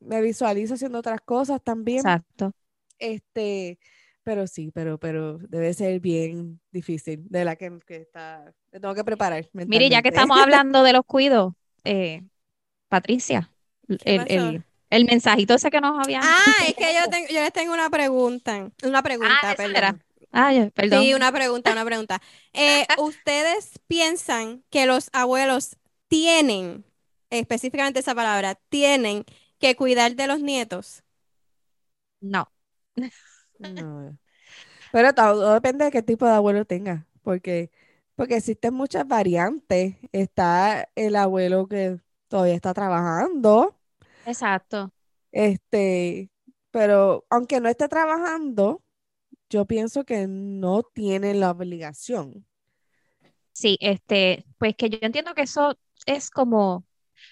me visualizo haciendo otras cosas también, Exacto. este, pero sí, pero, pero debe ser bien difícil, de la que, que está, me tengo que preparar Mire, ya que estamos hablando de los cuidos, eh, Patricia, el, el mensajito ese que nos habían. Ah, es que yo, tengo, yo les tengo una pregunta. Una pregunta, Ah, perdón. era. Ay, perdón. Sí, una pregunta, una pregunta. Eh, ¿Ustedes piensan que los abuelos tienen, específicamente esa palabra, tienen que cuidar de los nietos? No. No. Pero todo depende de qué tipo de abuelo tenga, porque, porque existen muchas variantes. Está el abuelo que todavía está trabajando, Exacto. este, pero aunque no esté trabajando, yo pienso que no tiene la obligación. Sí, este, pues que yo entiendo que eso es como,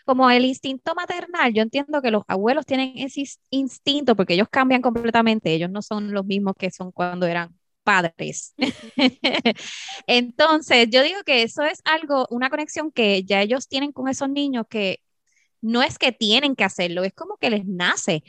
como el instinto maternal. Yo entiendo que los abuelos tienen ese ins- instinto porque ellos cambian completamente. Ellos no son los mismos que son cuando eran padres. Entonces, yo digo que eso es algo, una conexión que ya ellos tienen con esos niños que no es que tienen que hacerlo, es como que les nace.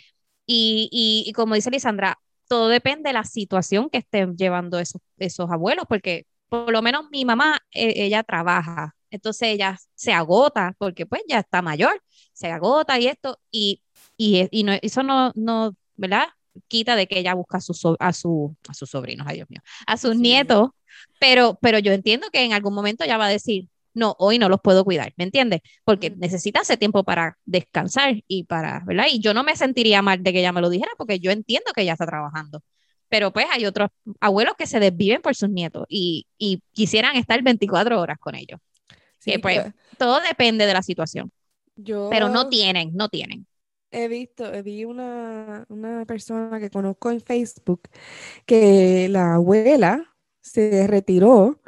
Y, y, y como dice Lisandra, todo depende de la situación que estén llevando esos, esos abuelos, porque por lo menos mi mamá, eh, ella trabaja, entonces ella se agota, porque pues ya está mayor, se agota y esto, y, y, y no, eso no, no, ¿verdad? Quita de que ella busca a, su, so- a, su, a sus sobrinos, ay Dios mío, a sus Sí. nietos, pero, pero yo entiendo que en algún momento ella va a decir, no, hoy no los puedo cuidar, ¿me entiendes? Porque Ujú. necesita ese tiempo para descansar y para, ¿verdad? Y yo no me sentiría mal de que ella me lo dijera porque yo entiendo que ella está trabajando. Pero pues hay otros abuelos que se desviven por sus nietos y, y quisieran estar 24 horas con ellos. Sí, Que, pues, Todo depende de la situación, yo pero no tienen, no tienen. he visto, vi una, una persona que conozco en Facebook que la abuela se retiró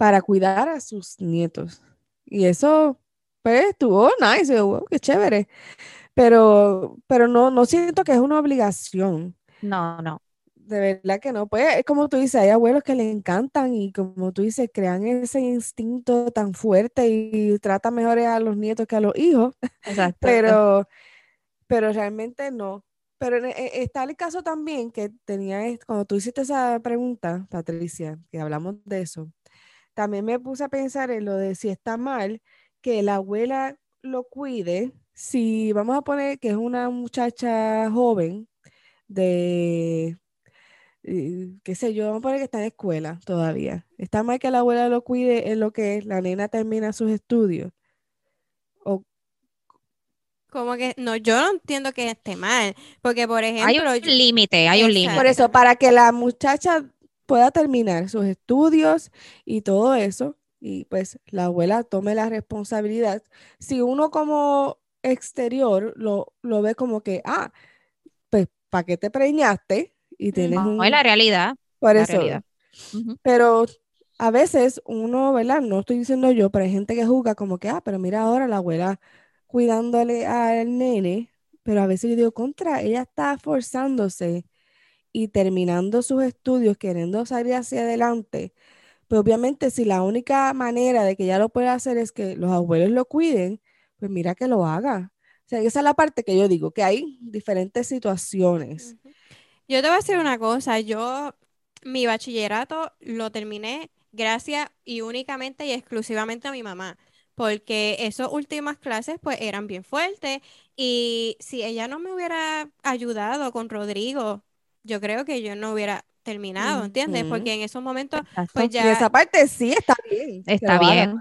para cuidar a sus nietos. Y eso, pues, estuvo nice, wow, qué chévere. Pero, pero no, no siento que es una obligación. No, no. De verdad que no. Pues es como tú dices, hay abuelos que le encantan y como tú dices, crean ese instinto tan fuerte y tratan mejor a los nietos que a los hijos, Exacto. pero, pero realmente no. Pero en- e- está el caso también que tenía, cuando tú hiciste esa pregunta, Patricia, que hablamos de eso, también me puse a pensar en lo de si está mal que la abuela lo cuide, si vamos a poner que es una muchacha joven de, eh, qué sé yo, vamos a poner que está en escuela todavía. Está mal que la abuela lo cuide en lo que la nena termina sus estudios. O, Como que, no, yo no entiendo que esté mal, porque por Hay ejemplo, un yo- límite, hay un Exacto. por límite. eso, para que la muchacha pueda terminar sus estudios y todo eso, y pues la abuela tome la responsabilidad. Si uno como exterior lo, lo ve como que, ah, pues, ¿para qué te preñaste? Y tienes Ujú. un... No, es la realidad. Por la eso, realidad. Pero a veces uno, ¿verdad? No estoy diciendo yo, pero hay gente que juzga como que, ah, pero mira ahora la abuela cuidándole al nene, pero a veces yo digo, contra, ella está forzándose y terminando sus estudios, queriendo salir hacia adelante. Pero obviamente si la única manera de que ella lo pueda hacer es que los abuelos lo cuiden, pues mira que lo haga. O sea, esa es la parte que yo digo, que hay diferentes situaciones. Yo te voy a decir una cosa, yo mi bachillerato lo terminé gracias y únicamente y exclusivamente a mi mamá, porque esas últimas clases pues eran bien fuertes y si ella no me hubiera ayudado con Rodrigo, yo creo que yo no hubiera terminado, ¿entiendes? Porque en esos momentos Exacto. pues Y ya... esa parte sí está bien. Está bien.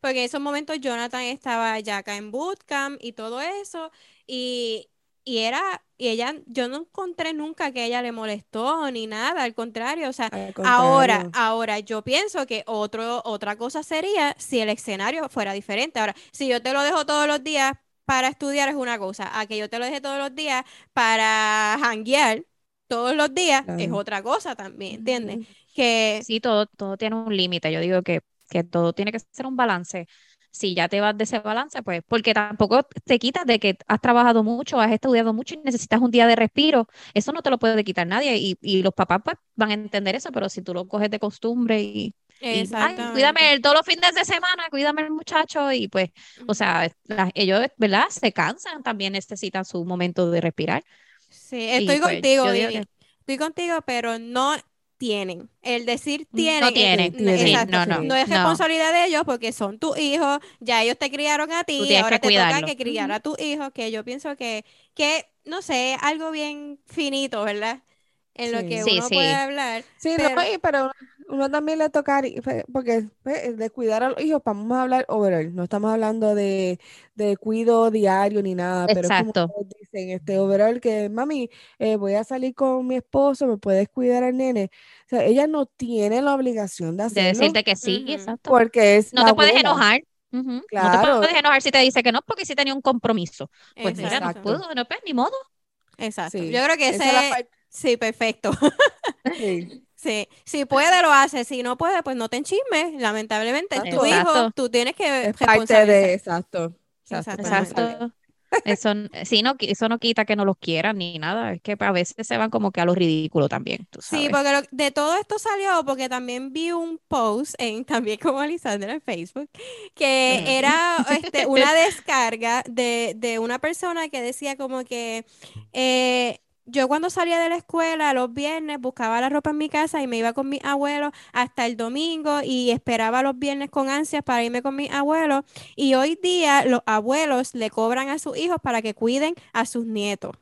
Porque en esos momentos Jonathan estaba ya acá en bootcamp y todo eso, y, y era, y ella, yo no encontré nunca que ella le molestó ni nada, al contrario, o sea, ahora, ahora yo pienso que otro, otra cosa sería si el escenario fuera diferente. Ahora, si yo te lo dejo todos los días para estudiar es una cosa, a que yo te lo deje todos los días para janguear todos los días es otra cosa también, ¿entiendes? Que Sí, todo, todo tiene un límite. Yo digo que, que todo tiene que ser un balance. Si ya te vas de ese balance, pues, porque tampoco te quitas de que has trabajado mucho, has estudiado mucho y necesitas un día de respiro. Eso no te lo puede quitar nadie. Y, y los papás, pues, van a entender eso, pero si tú lo coges de costumbre y, y ay, cuídame el- todos los fines de semana, cuídame el muchacho, y pues, o sea, la- ellos, ¿verdad? Se cansan, también necesitan su momento de respirar. Sí, estoy pues, contigo, Vivi. que- Estoy contigo, pero no tienen. El decir No tienen, es- tienen, sí, exacto, no, no, no es no. responsabilidad de ellos porque son tus hijos, ya ellos te criaron a ti, tienes ahora te toca cuidarlo. que criar a tus hijos, que yo pienso que, que, no sé, algo bien finito, ¿verdad? En lo Sí. que Sí, uno sí. puede hablar. Sí, Pero- no, y- pero uno también le toca, porque pues, de cuidar a los hijos, vamos a hablar overall, no estamos hablando de, de cuido diario ni nada, pero es como Exacto. ustedes dicen, este overall que, mami, eh, voy a salir con mi esposo, ¿me puedes cuidar al nene? O sea, ella no tiene la obligación de De hacerlo decirte que sí, exacto. porque es No te puedes enojar. ujú, No te Claro. puedes enojar si te dice que no, porque si tenía un compromiso. Pues mira, no Exacto. puedo, no, pues, ni modo. Exacto. Sí, Yo creo que esa ese es la parte- sí, perfecto. sí. Sí, si puede lo hace, si no puede, pues no te enchismes. Lamentablemente es tu hijo, Exacto. tú tienes que Es parte de, exacto, exacto. Exacto. Eso, n- sí, no, eso no quita que no los quieran ni nada. Es que a veces se van como que a lo ridículo también, tú Sí, porque lo- de todo esto salió porque también vi un post en también como Alexandra en Facebook que era este, una descarga de, de una persona que decía como que eh, yo cuando salía de la escuela los viernes buscaba la ropa en mi casa y me iba con mis abuelos hasta el domingo y esperaba los viernes con ansias para irme con mis abuelos y hoy día los abuelos le cobran a sus hijos para que cuiden a sus nietos.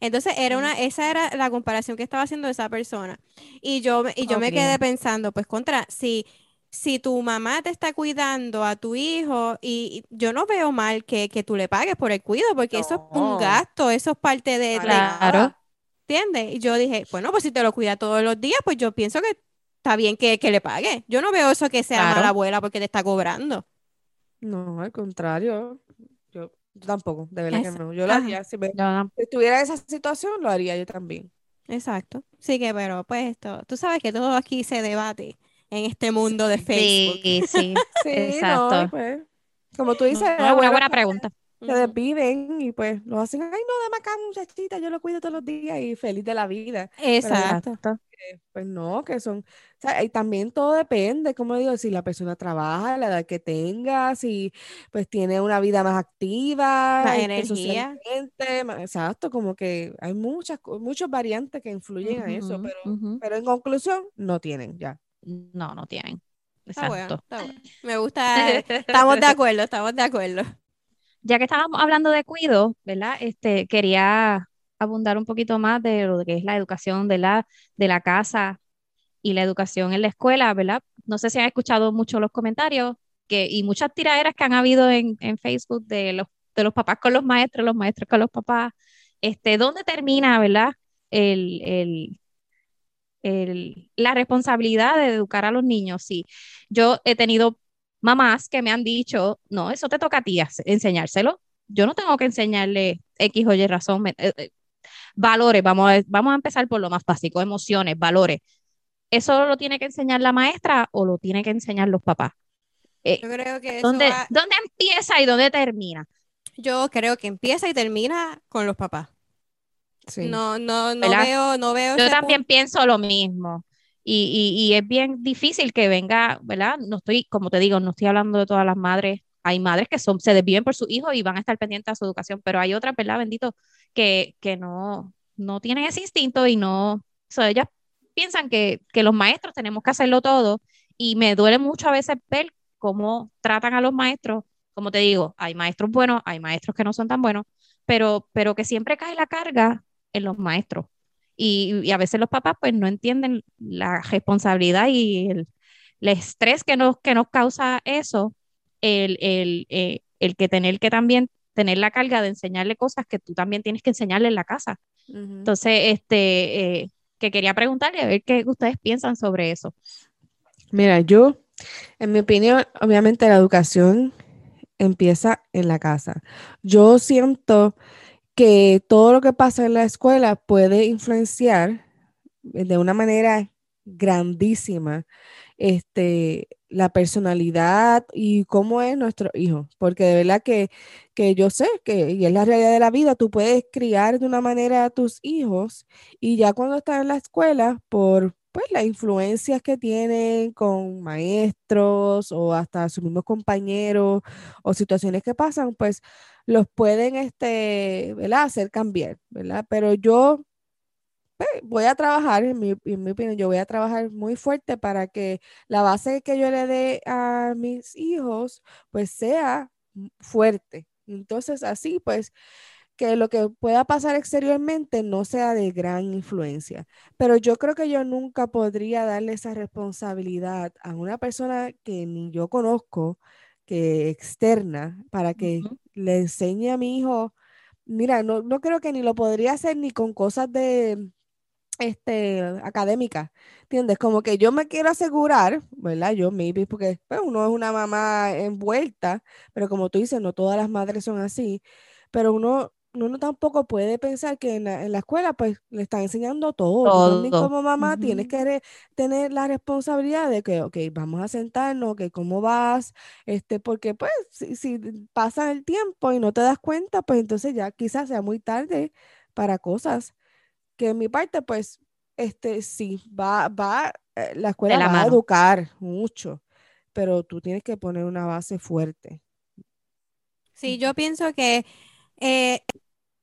Entonces era una, esa era la comparación que estaba haciendo esa persona. Y yo, me- y yo me quedé pensando, pues contra, si si tu mamá te está cuidando a tu hijo, y yo no veo mal que, que tú le pagues por el cuidado, porque eso es un gasto, eso es parte de, Claro. ¿entiendes? Y yo dije, bueno, pues si te lo cuida todos los días, pues yo pienso que está bien que, que le pague. Yo no veo eso que sea Claro. mala abuela porque te está cobrando. No, al contrario. Yo, yo tampoco, de verdad que Eso. no. Yo lo haría. Si, me- no- si estuviera en esa situación, lo haría yo también. Exacto. Sí que, pero pues esto, tú sabes que todo aquí se debate en este mundo de Facebook. Sí, sí. Sí, no, y Exacto. pues, como tú dices, No, una buena pregunta. se desviven y pues lo hacen, ay, no, dame acá, muchachita, yo lo cuido todos los días y feliz de la vida. Exacto. Pues no, que son, o sea, y también todo depende, como digo, si la persona trabaja, la edad que tenga, si pues tiene una vida más activa, Más este, energía. más- exacto, como que hay muchas, muchas variantes que influyen a eso, pero, pero en conclusión, no tienen ya. No, no tienen. Está bueno, Exacto. está bueno. Me gusta. Estamos de acuerdo, estamos de acuerdo. Ya que estábamos hablando de cuido, ¿verdad? Este, quería abundar un poquito más de lo que es la educación de la, de la casa y la educación en la escuela, ¿verdad? No sé si han escuchado mucho los comentarios que, y muchas tiraderas que han habido en, en Facebook de los, de los papás con los maestros, los maestros con los papás. Este, ¿dónde termina, ¿verdad? El, el, el- la responsabilidad de educar a los niños. Sí, yo he tenido mamás que me han dicho, no, eso te toca a ti enseñárselo. Yo no tengo que enseñarle X o Y razón. me- eh, eh, valores, vamos a, vamos a empezar por lo más básico, emociones, valores. ¿Eso lo tiene que enseñar la maestra o lo tiene que enseñar los papás? Eh, Yo creo que eso ¿dónde, va- dónde empieza y dónde termina? yo creo que empieza y termina con los papás. Sí. No, no, no ¿Verdad? veo, no veo Yo también punto. pienso lo mismo. Y, y, y es bien difícil que venga, ¿verdad? No estoy, como te digo, no estoy hablando de todas las madres. Hay madres que son, se desviven por sus hijos y van a estar pendientes a su educación, pero hay otras, ¿verdad? Bendito, que, que no, no tienen ese instinto y no, o sea, ellas piensan que, que los maestros tenemos que hacerlo todo y me duele mucho a veces ver cómo tratan a los maestros. Como te digo, hay maestros buenos, hay maestros que no son tan buenos, pero, pero que siempre cae la carga en los maestros. Y, y a veces los papás pues no entienden la responsabilidad y el, el estrés que nos, que nos causa eso, el, el, eh, el que tener que también tener la carga de enseñarle cosas que tú también tienes que enseñarle en la casa. Ujú. Entonces, este, eh, que quería preguntarle a ver qué ustedes piensan sobre eso. Mira, yo, en mi opinión, obviamente la educación empieza en la casa. Yo siento que todo lo que pasa en la escuela puede influenciar de una manera grandísima este, la personalidad y cómo es nuestro hijo. Porque de verdad que, que yo sé que, y es la realidad de la vida, tú puedes criar de una manera a tus hijos y ya cuando están en la escuela, por pues las influencias que tienen con maestros o hasta sus mismos compañeros o situaciones que pasan, pues los pueden este, ¿verdad? hacer cambiar, ¿verdad? Pero yo pues, voy a trabajar, en mi, en mi opinión, yo voy a trabajar muy fuerte para que la base que yo le dé a mis hijos, pues sea fuerte. Entonces, así, pues, que lo que pueda pasar exteriormente no sea de gran influencia. Pero yo creo que yo nunca podría darle esa responsabilidad a una persona que ni yo conozco, que externa, para que Ujú. le enseñe a mi hijo. Mira, no, no creo que ni lo podría hacer ni con cosas de este académicas, ¿entiendes? Como que yo me quiero asegurar, ¿verdad? Yo maybe, porque pues, uno es una mamá envuelta, pero como tú dices, no todas las madres son así, pero uno, uno tampoco puede pensar que en la, en la escuela pues le están enseñando todo. Tú Todo. como mamá tienes que re- tener la responsabilidad de que, ok, vamos a sentarnos, que cómo vas, este, porque pues si, si pasa el tiempo y no te das cuenta, pues entonces ya quizás sea muy tarde para cosas que en mi parte, pues, este, sí, va, va, eh, la escuela la va a educar mucho, pero tú tienes que poner una base fuerte. Sí, yo pienso que eh,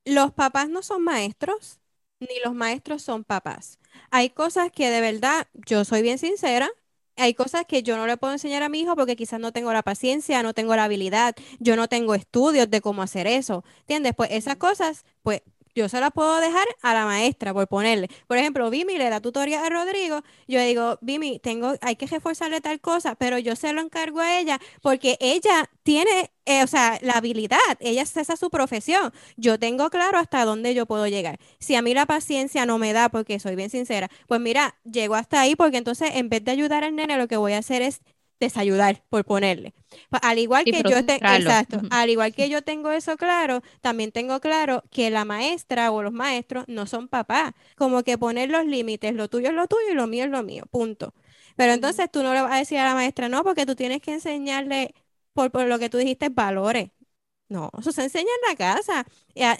los papás no son maestros, ni los maestros son papás. Hay cosas que de verdad, yo soy bien sincera, hay cosas que yo no le puedo enseñar a mi hijo porque quizás no tengo la paciencia, no tengo la habilidad, yo no tengo estudios de cómo hacer eso, ¿entiendes? Pues esas cosas, pues yo se las puedo dejar a la maestra por ponerle. Por ejemplo, Vimi le da tutoría a Rodrigo, yo digo, Vimi, tengo, hay que reforzarle tal cosa, pero yo se lo encargo a ella porque ella tiene, eh, o sea, la habilidad, ella esa es su profesión. Yo tengo claro hasta dónde yo puedo llegar. Si a mí la paciencia no me da, porque soy bien sincera, pues mira, llego hasta ahí porque entonces en vez de ayudar al nene, lo que voy a hacer es desayudar, por ponerle. Al igual que yo exacto, al igual que yo tengo eso claro, también tengo claro que la maestra o los maestros no son papás. Como que poner los límites, lo tuyo es lo tuyo y lo mío es lo mío, punto. Pero entonces tú no le vas a decir a la maestra, no, porque tú tienes que enseñarle, por, lo que tú dijiste, valores. No, eso se enseña en la casa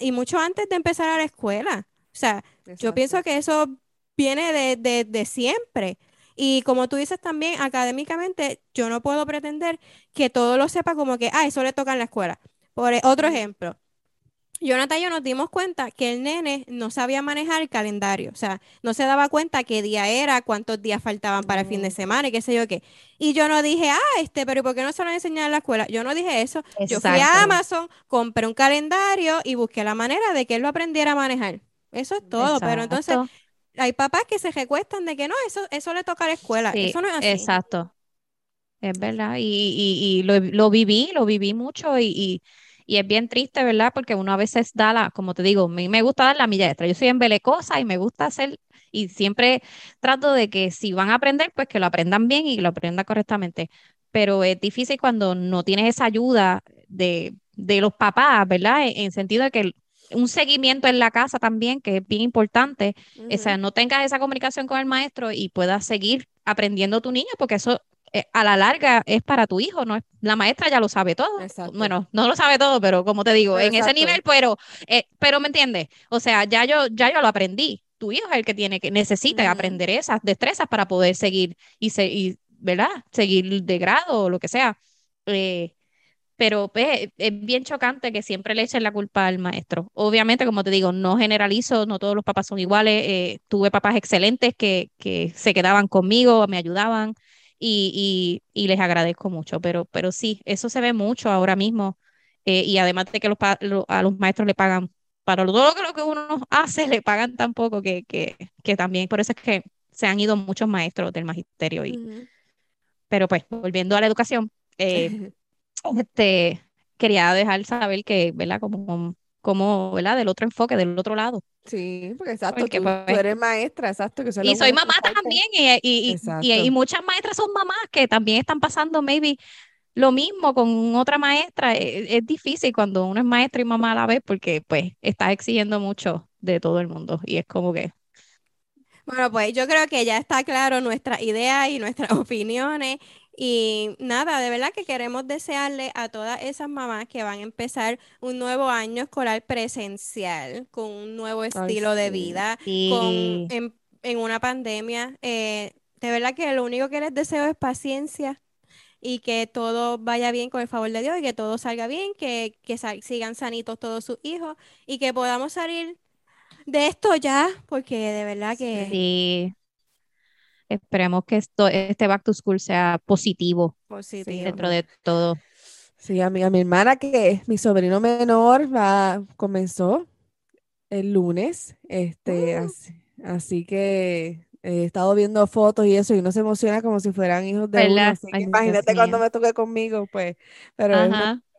y, mucho antes de empezar a la escuela. O sea, yo pienso que eso viene de, de, de siempre. Y como tú dices también, académicamente, yo no puedo pretender que todo lo sepa como que, ah, eso le toca en la escuela. Por e, otro ejemplo, Jonathan y yo nos dimos cuenta que el nene no sabía manejar el calendario, o sea, no se daba cuenta qué día era, cuántos días faltaban para el fin de semana y qué sé yo qué. Y yo no dije, ah, este, pero ¿por qué no se lo han enseñado en la escuela? Yo no dije eso. Yo fui a Amazon, compré un calendario y busqué la manera de que él lo aprendiera a manejar. Eso es todo, pero entonces hay papás que se recuestan de que no, eso, eso le toca a la escuela. eso no es así. Exacto. Es verdad. Y, y, lo, viví, lo viví mucho y, es bien triste, ¿verdad? Porque uno a veces da la, como te digo, a mí me gusta dar la milla extra. Yo soy embelecosa y me gusta hacer, y siempre trato de que si van a aprender, pues que lo aprendan bien y lo aprendan correctamente. Pero es difícil cuando no tienes esa ayuda de, de los papás, ¿verdad? En, en sentido de que un seguimiento en la casa también, que es bien importante. O sea, no tengas esa comunicación con el maestro y puedas seguir aprendiendo tu niño, porque eso eh, a la larga es para tu hijo, no la maestra ya lo sabe todo. Bueno, no lo sabe todo, pero como te digo, en ese nivel, pero, eh, pero me entiendes, o sea, ya yo, ya yo lo aprendí. Tu hijo es el que tiene que necesita aprender esas destrezas para poder seguir y, se, ¿verdad? Seguir de grado o lo que sea. Eh, pero pues, es bien chocante que siempre le echen la culpa al maestro. Obviamente, como te digo, no generalizo, no todos los papás son iguales. Eh, tuve papás excelentes que, que, se quedaban conmigo, me ayudaban y, y, y, les agradezco mucho, pero, pero sí, eso se ve mucho ahora mismo. Eh, y además de que los, a los maestros le pagan para todo lo que uno hace, le pagan tan poco que, que, que también, por eso es que se han ido muchos maestros del magisterio. Y, Pero pues, volviendo a la educación, eh, este, quería dejar saber que, ¿verdad? Como, como, ¿verdad? Del otro enfoque, del otro lado. Sí, porque exacto, tú, pues, eres maestra, exacto. Que y soy mamá también, y, y, y, y, muchas maestras son mamás que también están pasando, maybe, lo mismo con otra maestra. Es, es, difícil cuando uno es maestra y mamá a la vez, porque, pues, estás exigiendo mucho de todo el mundo, y es como que... Bueno, pues yo creo que ya está claro nuestra idea y nuestras opiniones y nada, de verdad que queremos desearle a todas esas mamás que van a empezar un nuevo año escolar presencial, con un nuevo estilo de vida, con, en, una pandemia. Eh, de verdad que lo único que les deseo es paciencia y que todo vaya bien con el favor de Dios y que todo salga bien, que, que sigan sanitos todos sus hijos y que podamos salir de esto ya, porque de verdad que... Sí. Esperemos que esto, este back to school sea positivo, dentro de todo. Sí, a mi, a mi hermana que mi sobrino menor va, comenzó el lunes, este, uh. así, que he estado viendo fotos y eso y uno se emociona como si fueran hijos de uno, imagínate cuando me toque conmigo, pues, pero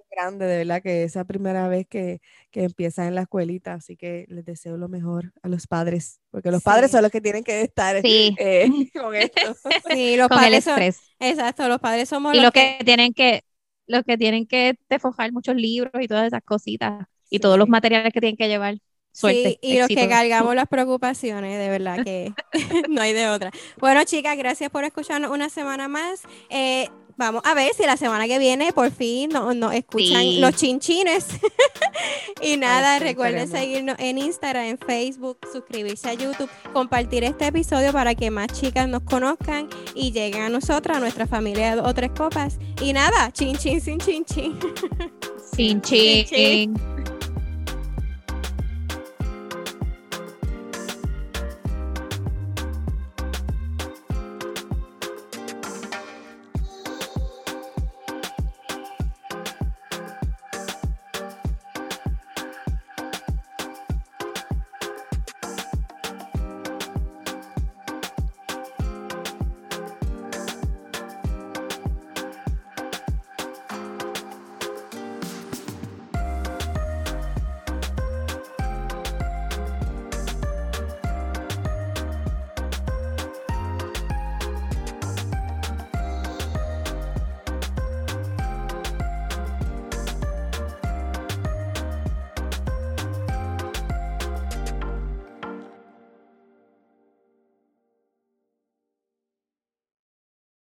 grande, de verdad, que esa primera vez que, que empieza en la escuelita, así que les deseo lo mejor a los padres, porque los padres son los que tienen que estar eh, con esto. Sí, los padres Son, exacto, los padres somos y los que, tienen que los que tienen que forjar muchos libros y todas esas cositas y todos los materiales que tienen que llevar. Suerte, sí, y los que cargamos las preocupaciones, de verdad que no hay de otra. Bueno, chicas, gracias por escucharnos una semana más. Eh, Vamos a ver si la semana que viene por fin nos no escuchan los chinchines. y nada, recuerden seguirnos en Instagram, en Facebook, suscribirse a YouTube, compartir este episodio para que más chicas nos conozcan y lleguen a nosotras, a nuestra familia de otras copas. Y nada, chin chin sin chin chin. Sin chin.